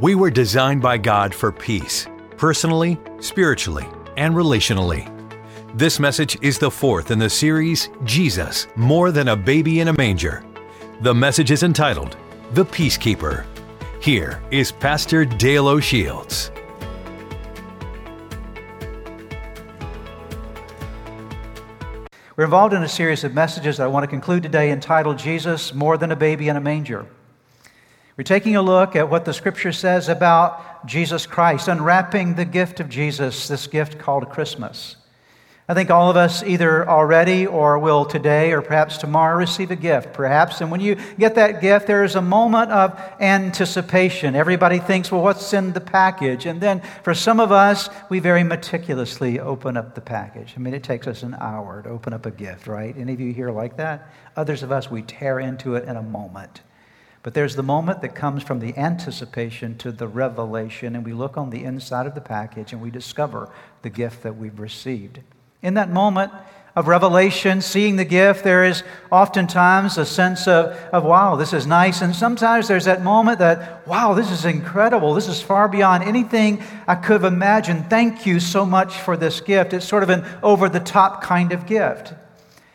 We were designed by God for peace, personally, spiritually, and relationally. This message is the fourth in the series Jesus, More Than a Baby in a Manger. The message is entitled The Peacekeeper. Here is Pastor Dale O'Shields. We're involved in a series of messages that I want to conclude today entitled Jesus, More Than a Baby in a Manger. We're taking a look at what the scripture says about Jesus Christ, unwrapping the gift of Jesus, this gift called Christmas. I think all of us either already or will today or perhaps tomorrow receive a gift, perhaps. And when you get that gift, there is a moment of anticipation. Everybody thinks, well, what's in the package? And then for some of us, we very meticulously open up the package. I mean, it takes us an hour to open up a gift, right? Any of you here like that? Others of us, we tear into it in a moment. But there's the moment that comes from the anticipation to the revelation, and we look on the inside of the package and we discover the gift that we've received. In that moment of revelation, seeing the gift, there is oftentimes a sense of, of, wow, this is nice. And sometimes there's that moment that, wow, this is incredible. This is far beyond anything I could have imagined. Thank you so much for this gift. It's sort of an over the top kind of gift.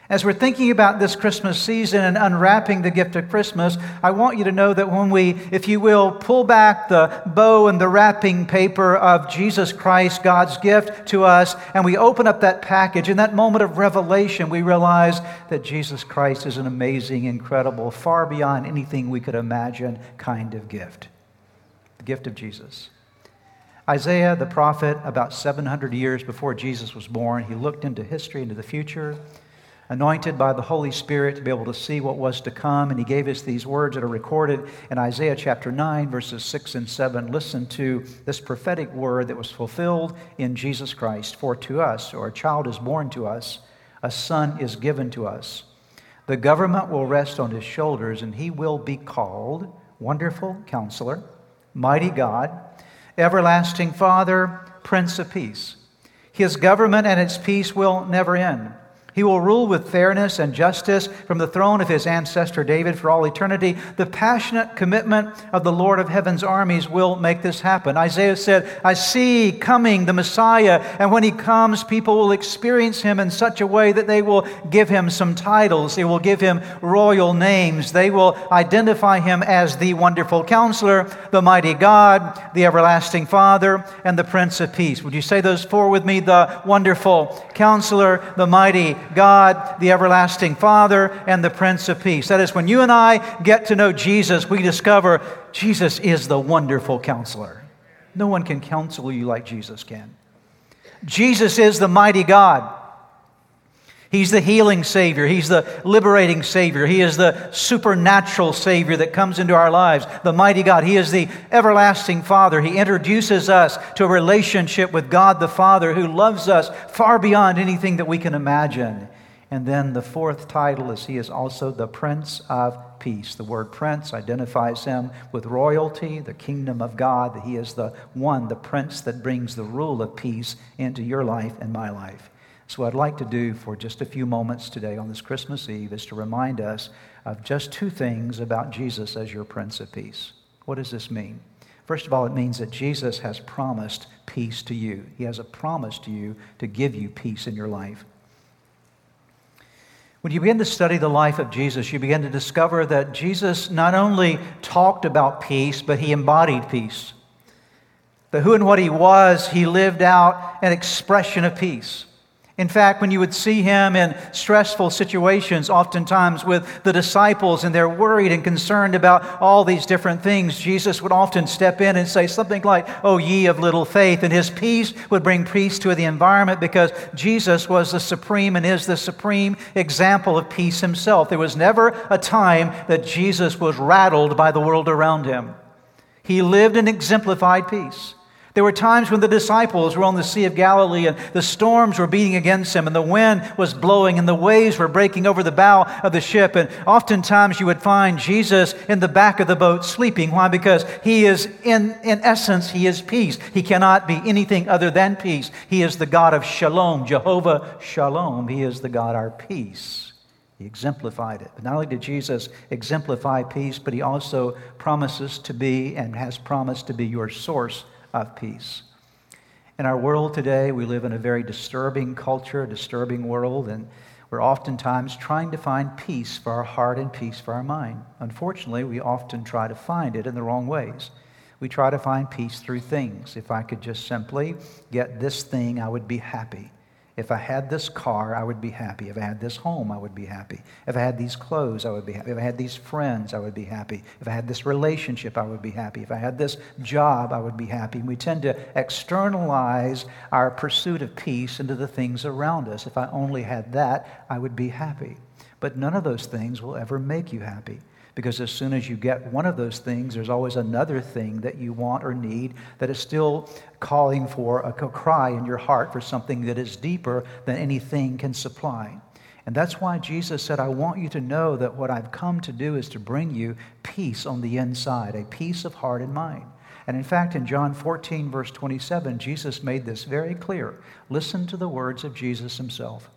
As we're thinking about this Christmas season and unwrapping the gift of Christmas, I want you to know that when we, if you will, pull back the bow and the wrapping paper of Jesus Christ, God's gift to us, and we open up that package, in that moment of revelation, we realize that Jesus Christ is an amazing, incredible, far beyond anything we could imagine kind of gift. The gift of Jesus. Isaiah, the prophet, about 700 years before Jesus was born, he looked into history, into the future anointed by the Holy Spirit to be able to see what was to come. And he gave us these words that are recorded in Isaiah chapter 9, verses 6 and 7. Listen to this prophetic word that was fulfilled in Jesus Christ. For to us, or a child is born to us, a son is given to us. The government will rest on his shoulders, and he will be called Wonderful Counselor, Mighty God, Everlasting Father, Prince of Peace. His government and its peace will never end. He will rule with fairness and justice from the throne of his ancestor David for all eternity. The passionate commitment of the Lord of heaven's armies will make this happen. Isaiah said, I see coming the Messiah, and when he comes, people will experience him in such a way that they will give him some titles. They will give him royal names. They will identify him as the wonderful counselor, the mighty God, the everlasting Father, and the Prince of Peace. Would you say those four with me? The wonderful counselor, the mighty God, the everlasting Father, and the Prince of Peace. That is, when you and I get to know Jesus, we discover Jesus is the wonderful counselor. No one can counsel you like Jesus can. Jesus is the mighty God. He's the healing Savior. He's the liberating Savior. He is the supernatural Savior that comes into our lives, the mighty God. He is the everlasting Father. He introduces us to a relationship with God the Father who loves us far beyond anything that we can imagine. And then the fourth title is He is also the Prince of Peace. The word Prince identifies Him with royalty, the kingdom of God, He is the one, the Prince that brings the rule of peace into your life and my life. So, what I'd like to do for just a few moments today on this Christmas Eve is to remind us of just two things about Jesus as your Prince of Peace. What does this mean? First of all, it means that Jesus has promised peace to you. He has a promise to you to give you peace in your life. When you begin to study the life of Jesus, you begin to discover that Jesus not only talked about peace, but he embodied peace. The who and what he was, he lived out an expression of peace. In fact, when you would see him in stressful situations, oftentimes with the disciples, and they're worried and concerned about all these different things, Jesus would often step in and say something like, Oh, ye of little faith. And his peace would bring peace to the environment because Jesus was the supreme and is the supreme example of peace himself. There was never a time that Jesus was rattled by the world around him. He lived and exemplified peace. There were times when the disciples were on the Sea of Galilee and the storms were beating against them and the wind was blowing and the waves were breaking over the bow of the ship. And oftentimes you would find Jesus in the back of the boat sleeping. Why? Because he is, in, in essence, he is peace. He cannot be anything other than peace. He is the God of shalom, Jehovah Shalom. He is the God our peace. He exemplified it. But not only did Jesus exemplify peace, but he also promises to be and has promised to be your source of peace. In our world today, we live in a very disturbing culture, a disturbing world, and we're oftentimes trying to find peace for our heart and peace for our mind. Unfortunately, we often try to find it in the wrong ways. We try to find peace through things. If I could just simply get this thing, I would be happy. If I had this car, I would be happy. If I had this home, I would be happy. If I had these clothes, I would be happy. If I had these friends, I would be happy. If I had this relationship, I would be happy. If I had this job, I would be happy. And we tend to externalize our pursuit of peace into the things around us. If I only had that, I would be happy. But none of those things will ever make you happy. Because as soon as you get one of those things, there's always another thing that you want or need that is still calling for a cry in your heart for something that is deeper than anything can supply. And that's why Jesus said, I want you to know that what I've come to do is to bring you peace on the inside, a peace of heart and mind. And in fact, in John 14, verse 27, Jesus made this very clear. Listen to the words of Jesus himself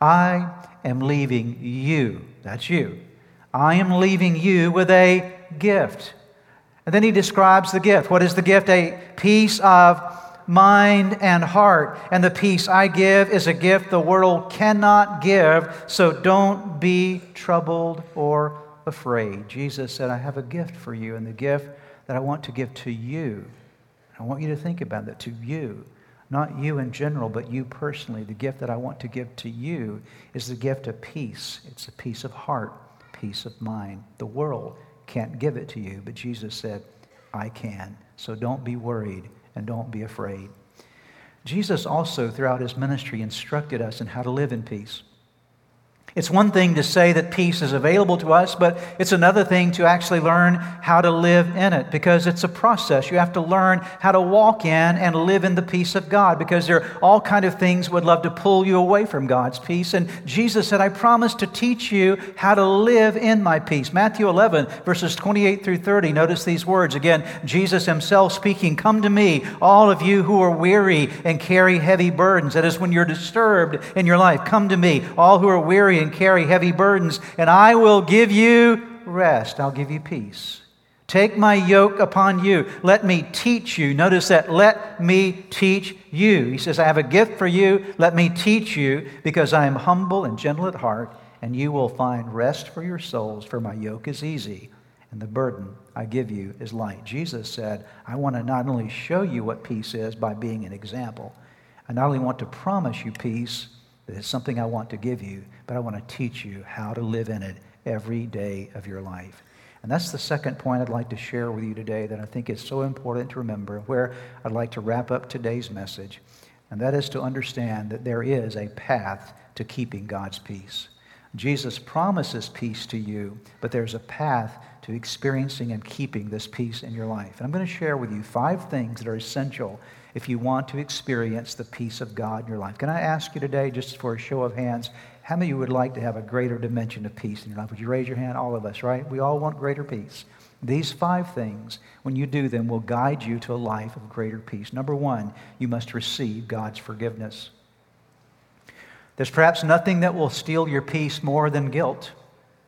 I am leaving you, that's you, I am leaving you with a gift. And then he describes the gift. What is the gift? A peace of mind and heart. And the peace I give is a gift the world cannot give, so don't be troubled or afraid. Jesus said, I have a gift for you, and the gift that I want to give to you. I want you to think about that to you. Not you in general, but you personally. The gift that I want to give to you is the gift of peace. It's a peace of heart peace of mind. The world can't give it to you, but Jesus said, I can. So don't be worried and don't be afraid. Jesus also, throughout his ministry, instructed us in how to live in peace. It's one thing to say that peace is available to us, but it's another thing to actually learn how to live in it because it's a process. You have to learn how to walk in and live in the peace of God because there are all kind of things would love to pull you away from God's peace. And Jesus said, I promise to teach you how to live in my peace. Matthew 11, verses 28 through 30. Notice these words. Again, Jesus himself speaking, Come to me, all of you who are weary and carry heavy burdens. That is when you're disturbed in your life. Come to me, all who are weary and carry heavy burdens, and I will give you rest. I'll give you peace. Take my yoke upon you. Let me teach you. Notice that, let me teach you. He says, I have a gift for you. Let me teach you because I am humble and gentle at heart, and you will find rest for your souls, for my yoke is easy and the burden I give you is light. Jesus said, I want to not only show you what peace is by being an example, I not only want to promise you peace, that it's something I want to give you, but I want to teach you how to live in it every day of your life. And that's the second point I'd like to share with you today that I think is so important to remember, where I'd like to wrap up today's message. And that is to understand that there is a path to keeping God's peace. Jesus promises peace to you, but there's a path to experiencing and keeping this peace in your life. And I'm going to share with you five things that are essential if you want to experience the peace of God in your life. Can I ask you today, just for a show of hands, how many of you would like to have a greater dimension of peace in your life? Would you raise your hand? All of us, right? We all want greater peace. These five things, when you do them, will guide you to a life of greater peace. Number one, you must receive God's forgiveness. There's perhaps nothing that will steal your peace more than guilt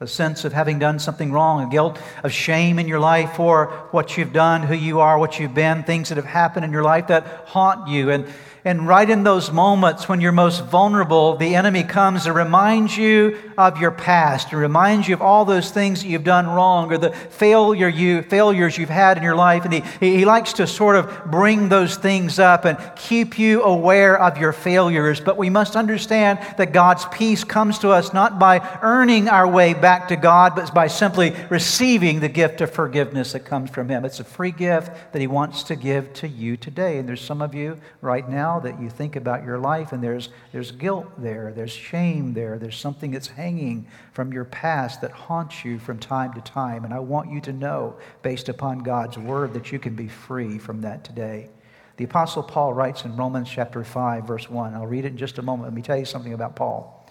a sense of having done something wrong, a guilt of shame in your life for what you've done, who you are, what you've been, things that have happened in your life that haunt you. And and right in those moments when you're most vulnerable, the enemy comes and reminds you of your past, and reminds you of all those things that you've done wrong or the failure you, failures you've had in your life. And he, he likes to sort of bring those things up and keep you aware of your failures. But we must understand that God's peace comes to us not by earning our way back to God, but by simply receiving the gift of forgiveness that comes from Him. It's a free gift that He wants to give to you today. And there's some of you right now now that you think about your life and there's, there's guilt there, there's shame there, there's something that's hanging from your past that haunts you from time to time. And I want you to know, based upon God's word, that you can be free from that today. The Apostle Paul writes in Romans chapter 5, verse 1. I'll read it in just a moment. Let me tell you something about Paul.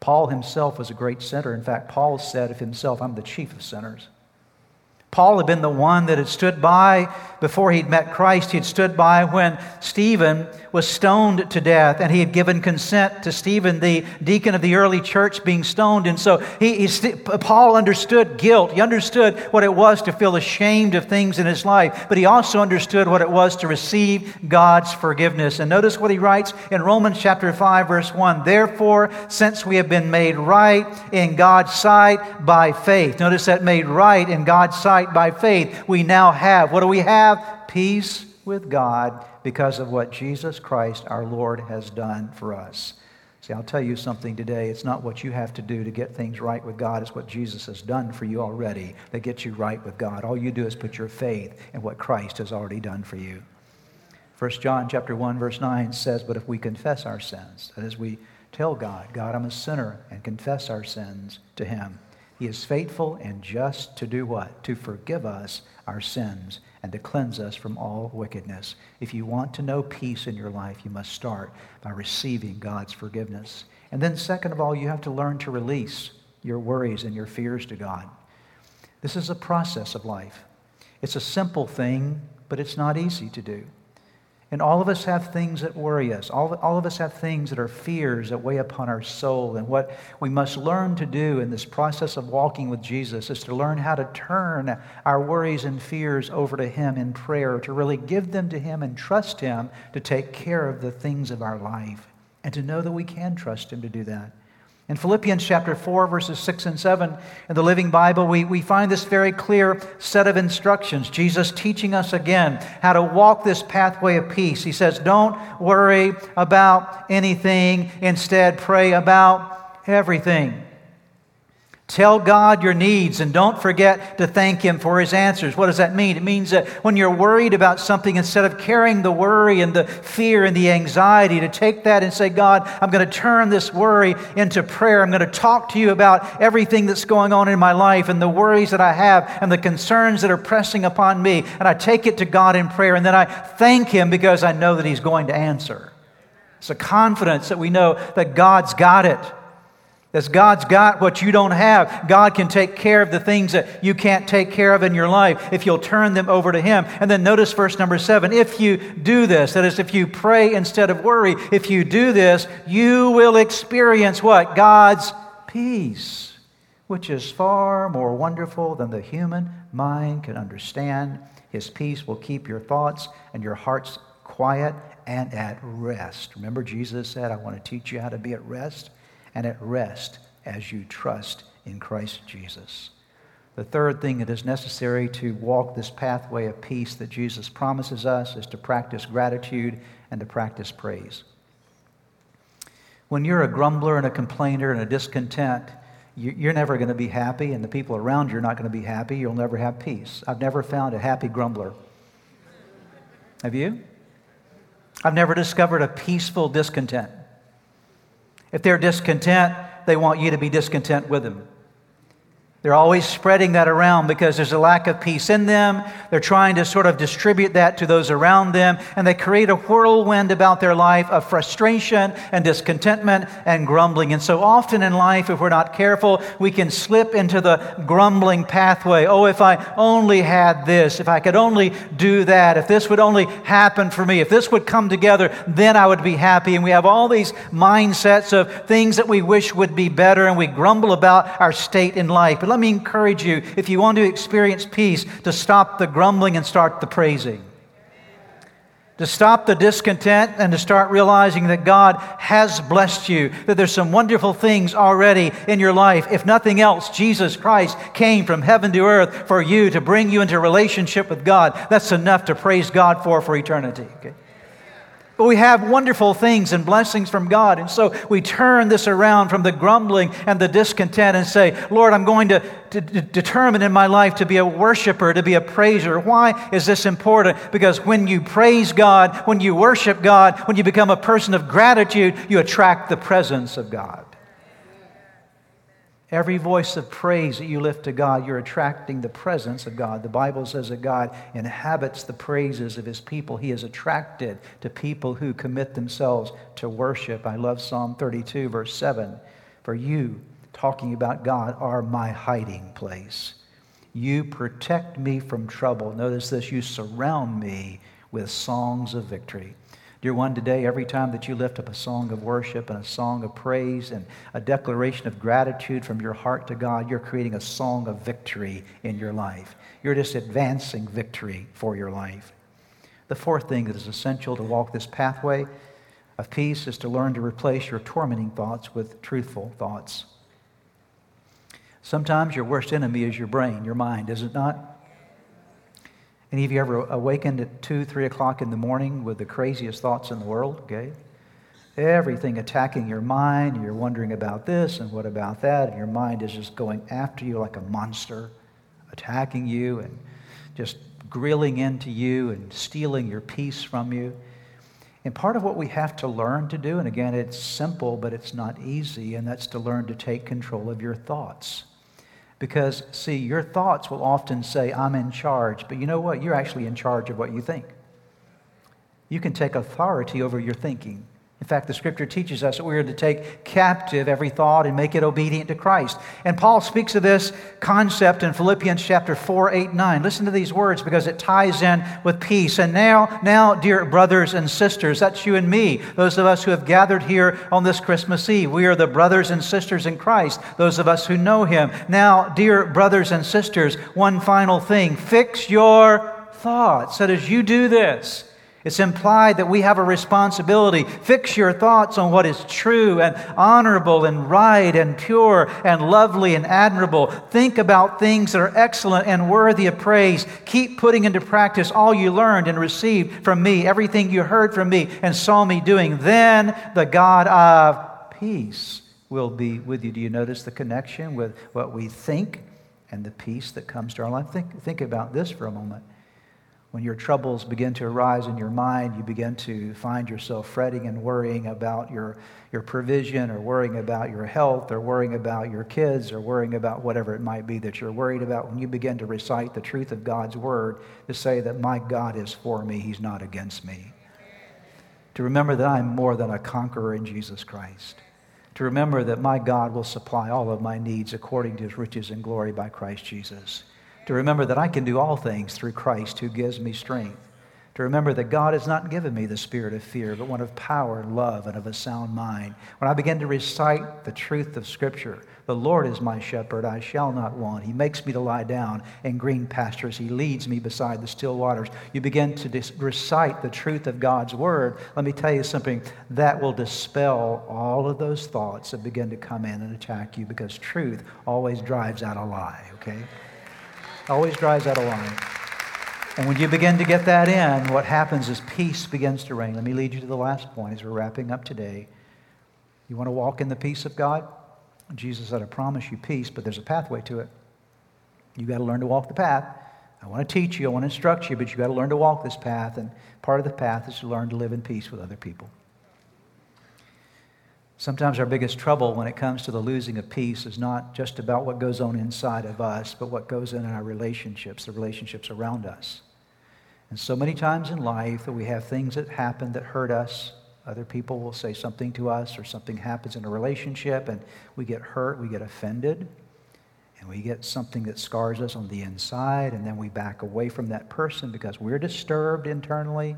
Paul himself was a great sinner. In fact, Paul said of himself, I'm the chief of sinners. Paul had been the one that had stood by before he'd met Christ. he'd stood by when Stephen was stoned to death, and he had given consent to Stephen, the deacon of the early church, being stoned. And so he, he, Paul understood guilt. He understood what it was to feel ashamed of things in his life, but he also understood what it was to receive God's forgiveness. And notice what he writes in Romans chapter 5, verse 1 Therefore, since we have been made right in God's sight by faith, notice that made right in God's sight by faith, we now have. What do we have? Peace with God because of what Jesus Christ, our Lord, has done for us. See, I'll tell you something today. It's not what you have to do to get things right with God. It's what Jesus has done for you already that gets you right with God. All you do is put your faith in what Christ has already done for you. 1 John chapter 1 verse 9 says, "But if we confess our sins, that is we tell God, God, I'm a sinner and confess our sins to him, he is faithful and just to do what? To forgive us our sins and to cleanse us from all wickedness. If you want to know peace in your life, you must start by receiving God's forgiveness. And then, second of all, you have to learn to release your worries and your fears to God. This is a process of life. It's a simple thing, but it's not easy to do. And all of us have things that worry us. All, all of us have things that are fears that weigh upon our soul. And what we must learn to do in this process of walking with Jesus is to learn how to turn our worries and fears over to Him in prayer, to really give them to Him and trust Him to take care of the things of our life, and to know that we can trust Him to do that. In Philippians chapter 4, verses 6 and 7, in the Living Bible, we, we find this very clear set of instructions. Jesus teaching us again how to walk this pathway of peace. He says, Don't worry about anything, instead, pray about everything. Tell God your needs and don't forget to thank Him for His answers. What does that mean? It means that when you're worried about something, instead of carrying the worry and the fear and the anxiety, to take that and say, God, I'm going to turn this worry into prayer. I'm going to talk to you about everything that's going on in my life and the worries that I have and the concerns that are pressing upon me. And I take it to God in prayer and then I thank Him because I know that He's going to answer. It's a confidence that we know that God's got it. That God's got what you don't have. God can take care of the things that you can't take care of in your life if you'll turn them over to Him. And then notice verse number seven. If you do this, that is, if you pray instead of worry, if you do this, you will experience what? God's peace, which is far more wonderful than the human mind can understand. His peace will keep your thoughts and your hearts quiet and at rest. Remember, Jesus said, I want to teach you how to be at rest and at rest as you trust in Christ Jesus. The third thing that is necessary to walk this pathway of peace that Jesus promises us is to practice gratitude and to practice praise. When you're a grumbler and a complainer and a discontent, you're never going to be happy, and the people around you are not going to be happy. You'll never have peace. I've never found a happy grumbler. Have you? I've never discovered a peaceful discontent. If they're discontent, they want you to be discontent with them. They're always spreading that around because there's a lack of peace in them. They're trying to sort of distribute that to those around them, and they create a whirlwind about their life of frustration and discontentment and grumbling. And so often in life, if we're not careful, we can slip into the grumbling pathway. Oh, if I only had this, if I could only do that, if this would only happen for me, if this would come together, then I would be happy. And we have all these mindsets of things that we wish would be better, and we grumble about our state in life. But let me encourage you, if you want to experience peace, to stop the grumbling and start the praising. To stop the discontent and to start realizing that God has blessed you, that there's some wonderful things already in your life. If nothing else, Jesus Christ came from heaven to earth for you to bring you into relationship with God. That's enough to praise God for for eternity. Okay? We have wonderful things and blessings from God. And so we turn this around from the grumbling and the discontent and say, Lord, I'm going to, to, to, determine in my life to be a worshiper, to be a praiser. Why is this important? Because when you praise God, when you worship God, when you become a person of gratitude, you attract the presence of God. Every voice of praise that you lift to God, you're attracting the presence of God. The Bible says that God inhabits the praises of his people. He is attracted to people who commit themselves to worship. I love Psalm 32, verse 7. For you, talking about God, are my hiding place. You protect me from trouble. Notice this you surround me with songs of victory. Dear one, today, every time that you lift up a song of worship and a song of praise and a declaration of gratitude from your heart to God, you're creating a song of victory in your life. You're just advancing victory for your life. The fourth thing that is essential to walk this pathway of peace is to learn to replace your tormenting thoughts with truthful thoughts. Sometimes your worst enemy is your brain, your mind, is it not? Any of you ever awakened at 2, 3 o'clock in the morning with the craziest thoughts in the world? Okay. Everything attacking your mind. You're wondering about this and what about that. And your mind is just going after you like a monster, attacking you and just grilling into you and stealing your peace from you. And part of what we have to learn to do, and again, it's simple, but it's not easy, and that's to learn to take control of your thoughts. Because, see, your thoughts will often say, I'm in charge, but you know what? You're actually in charge of what you think. You can take authority over your thinking. In fact, the scripture teaches us that we are to take captive every thought and make it obedient to Christ. And Paul speaks of this concept in Philippians chapter 4, 8, 9. Listen to these words because it ties in with peace. And now, now, dear brothers and sisters, that's you and me, those of us who have gathered here on this Christmas Eve. We are the brothers and sisters in Christ, those of us who know him. Now, dear brothers and sisters, one final thing fix your thoughts. So as you do this, it's implied that we have a responsibility. Fix your thoughts on what is true and honorable and right and pure and lovely and admirable. Think about things that are excellent and worthy of praise. Keep putting into practice all you learned and received from me, everything you heard from me and saw me doing. Then the God of peace will be with you. Do you notice the connection with what we think and the peace that comes to our life? Think, think about this for a moment. When your troubles begin to arise in your mind, you begin to find yourself fretting and worrying about your, your provision or worrying about your health or worrying about your kids or worrying about whatever it might be that you're worried about. When you begin to recite the truth of God's word, to say that my God is for me, he's not against me. To remember that I'm more than a conqueror in Jesus Christ. To remember that my God will supply all of my needs according to his riches and glory by Christ Jesus to remember that I can do all things through Christ who gives me strength, to remember that God has not given me the spirit of fear, but one of power love and of a sound mind. When I begin to recite the truth of Scripture, the Lord is my shepherd, I shall not want. He makes me to lie down in green pastures. He leads me beside the still waters. You begin to dis- recite the truth of God's word. Let me tell you something that will dispel all of those thoughts that begin to come in and attack you because truth always drives out a lie, okay? Always drives out a line. And when you begin to get that in, what happens is peace begins to reign. Let me lead you to the last point as we're wrapping up today. You want to walk in the peace of God? Jesus said, I promise you peace, but there's a pathway to it. You've got to learn to walk the path. I want to teach you, I want to instruct you, but you've got to learn to walk this path. And part of the path is to learn to live in peace with other people. Sometimes our biggest trouble when it comes to the losing of peace is not just about what goes on inside of us, but what goes on in our relationships, the relationships around us. And so many times in life that we have things that happen that hurt us. Other people will say something to us, or something happens in a relationship, and we get hurt, we get offended, and we get something that scars us on the inside, and then we back away from that person because we're disturbed internally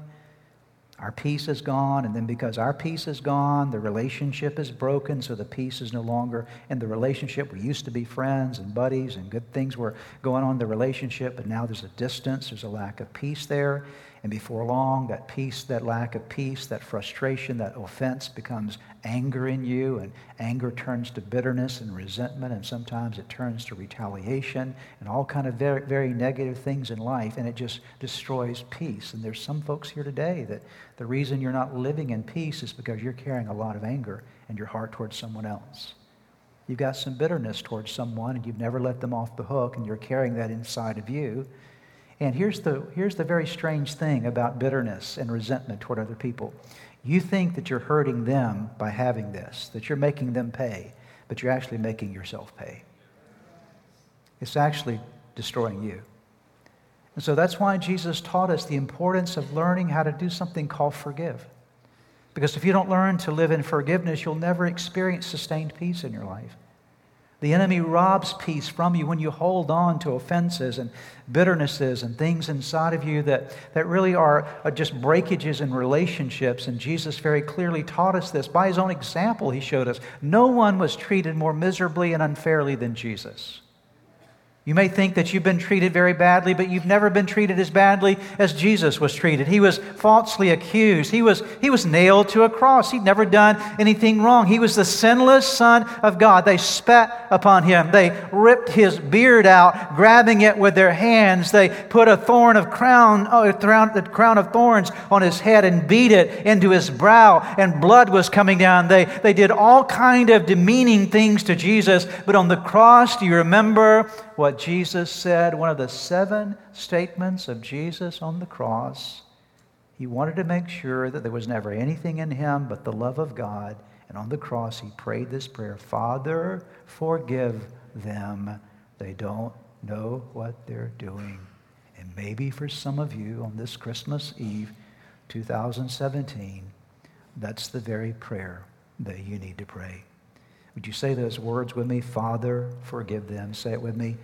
our peace is gone, and then because our peace is gone, the relationship is broken, so the peace is no longer in the relationship. We used to be friends and buddies, and good things were going on in the relationship, but now there's a distance, there's a lack of peace there. And before long, that peace, that lack of peace, that frustration, that offense becomes anger in you, and anger turns to bitterness and resentment, and sometimes it turns to retaliation and all kind of very, very negative things in life, and it just destroys peace. And there's some folks here today that the reason you're not living in peace is because you're carrying a lot of anger in your heart towards someone else. You've got some bitterness towards someone, and you've never let them off the hook, and you're carrying that inside of you. And here's the, here's the very strange thing about bitterness and resentment toward other people. You think that you're hurting them by having this, that you're making them pay, but you're actually making yourself pay. It's actually destroying you. And so that's why Jesus taught us the importance of learning how to do something called forgive. Because if you don't learn to live in forgiveness, you'll never experience sustained peace in your life. The enemy robs peace from you when you hold on to offenses and bitternesses and things inside of you that, that really are, just breakages in relationships. And Jesus very clearly taught us this. By his own example, he showed us no one was treated more miserably and unfairly than Jesus. You may think that you've been treated very badly, but you've never been treated as badly as Jesus was treated. He was falsely accused. He was, he was nailed to a cross. He'd never done anything wrong. He was the sinless Son of God. They spat upon him. They ripped his beard out, grabbing it with their hands. They put a thorn of crown, oh, the crown of thorns on his head and beat it into his brow, and blood was coming down. They, they did all kind of demeaning things to Jesus. But on the cross, do you remember what Jesus said, one of the seven statements of Jesus on the cross. He wanted to make sure that there was never anything in him but the love of God. And on the cross, he prayed this prayer Father, forgive them. They don't know what they're doing. And maybe for some of you on this Christmas Eve, 2017, that's the very prayer that you need to pray. Would you say those words with me? Father, forgive them. Say it with me.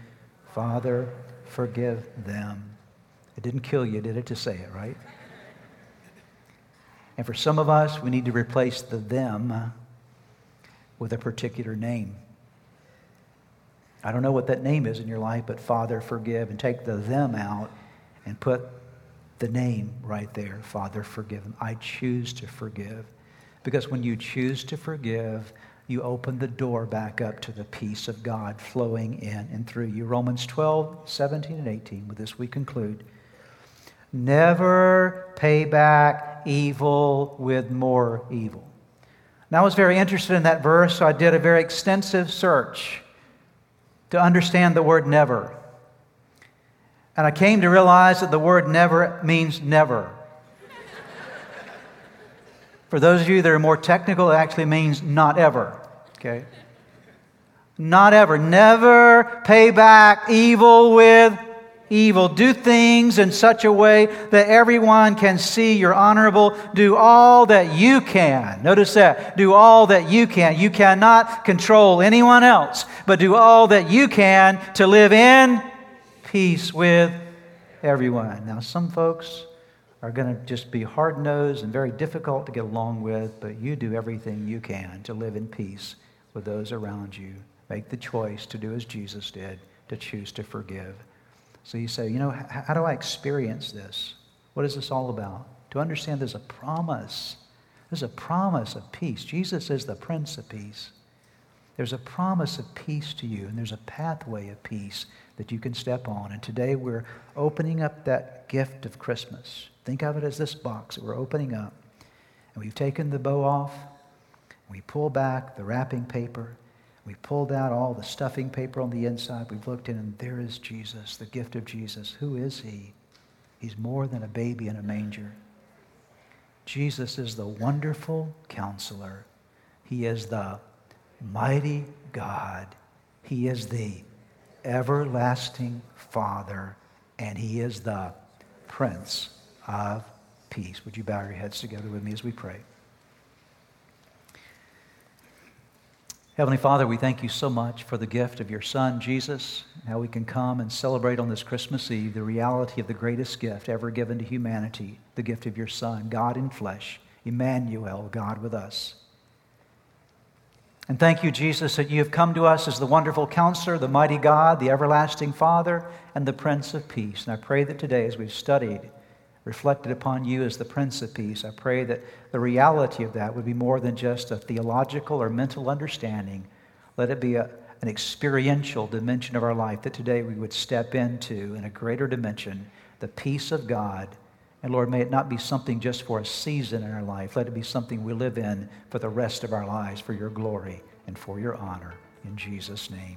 Father, forgive them. It didn't kill you, did it, to say it, right? And for some of us, we need to replace the them with a particular name. I don't know what that name is in your life, but Father, forgive, and take the them out and put the name right there. Father, forgive them. I choose to forgive. Because when you choose to forgive, you open the door back up to the peace of God flowing in and through you. Romans 12, 17, and 18. With this, we conclude. Never pay back evil with more evil. Now, I was very interested in that verse, so I did a very extensive search to understand the word never. And I came to realize that the word never means never. For those of you that are more technical, it actually means not ever. Okay? Not ever. Never pay back evil with evil. Do things in such a way that everyone can see you're honorable. Do all that you can. Notice that. Do all that you can. You cannot control anyone else, but do all that you can to live in peace with everyone. Now, some folks are going to just be hard nosed and very difficult to get along with, but you do everything you can to live in peace with those around you. Make the choice to do as Jesus did, to choose to forgive. So you say, you know, how do I experience this? What is this all about? To understand there's a promise. There's a promise of peace. Jesus is the Prince of Peace. There's a promise of peace to you, and there's a pathway of peace that you can step on. And today we're opening up that gift of Christmas. Think of it as this box that we're opening up. And we've taken the bow off, we pull back the wrapping paper. We pulled out all the stuffing paper on the inside. We've looked in, and there is Jesus, the gift of Jesus. Who is he? He's more than a baby in a manger. Jesus is the wonderful counselor. He is the mighty God. He is the everlasting Father. And He is the Prince of Peace. Would you bow your heads together with me as we pray? Heavenly Father, we thank you so much for the gift of your Son, Jesus, how we can come and celebrate on this Christmas Eve the reality of the greatest gift ever given to humanity, the gift of your Son, God in flesh, Emmanuel, God with us. And thank you, Jesus, that you have come to us as the wonderful counselor, the mighty God, the everlasting Father, and the Prince of Peace. And I pray that today, as we've studied, reflected upon you as the Prince of Peace. I pray that the reality of that would be more than just a theological or mental understanding. Let it be a, an experiential dimension of our life that today we would step into in a greater dimension, the peace of God. And Lord, may it not be something just for a season in our life. Let it be something we live in for the rest of our lives for your glory and for your honor. In Jesus' name.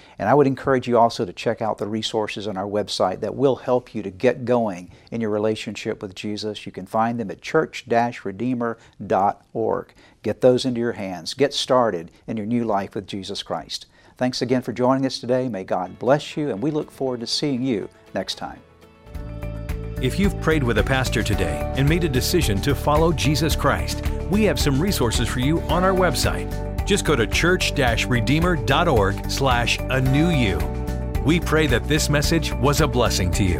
And I would encourage you also to check out the resources on our website that will help you to get going in your relationship with Jesus. You can find them at church-redeemer.org. Get those into your hands. Get started in your new life with Jesus Christ. Thanks again for joining us today. May God bless you, and we look forward to seeing you next time. If you've prayed with a pastor today and made a decision to follow Jesus Christ, we have some resources for you on our website. Just go to church-redeemer.org slash a new you. We pray that this message was a blessing to you.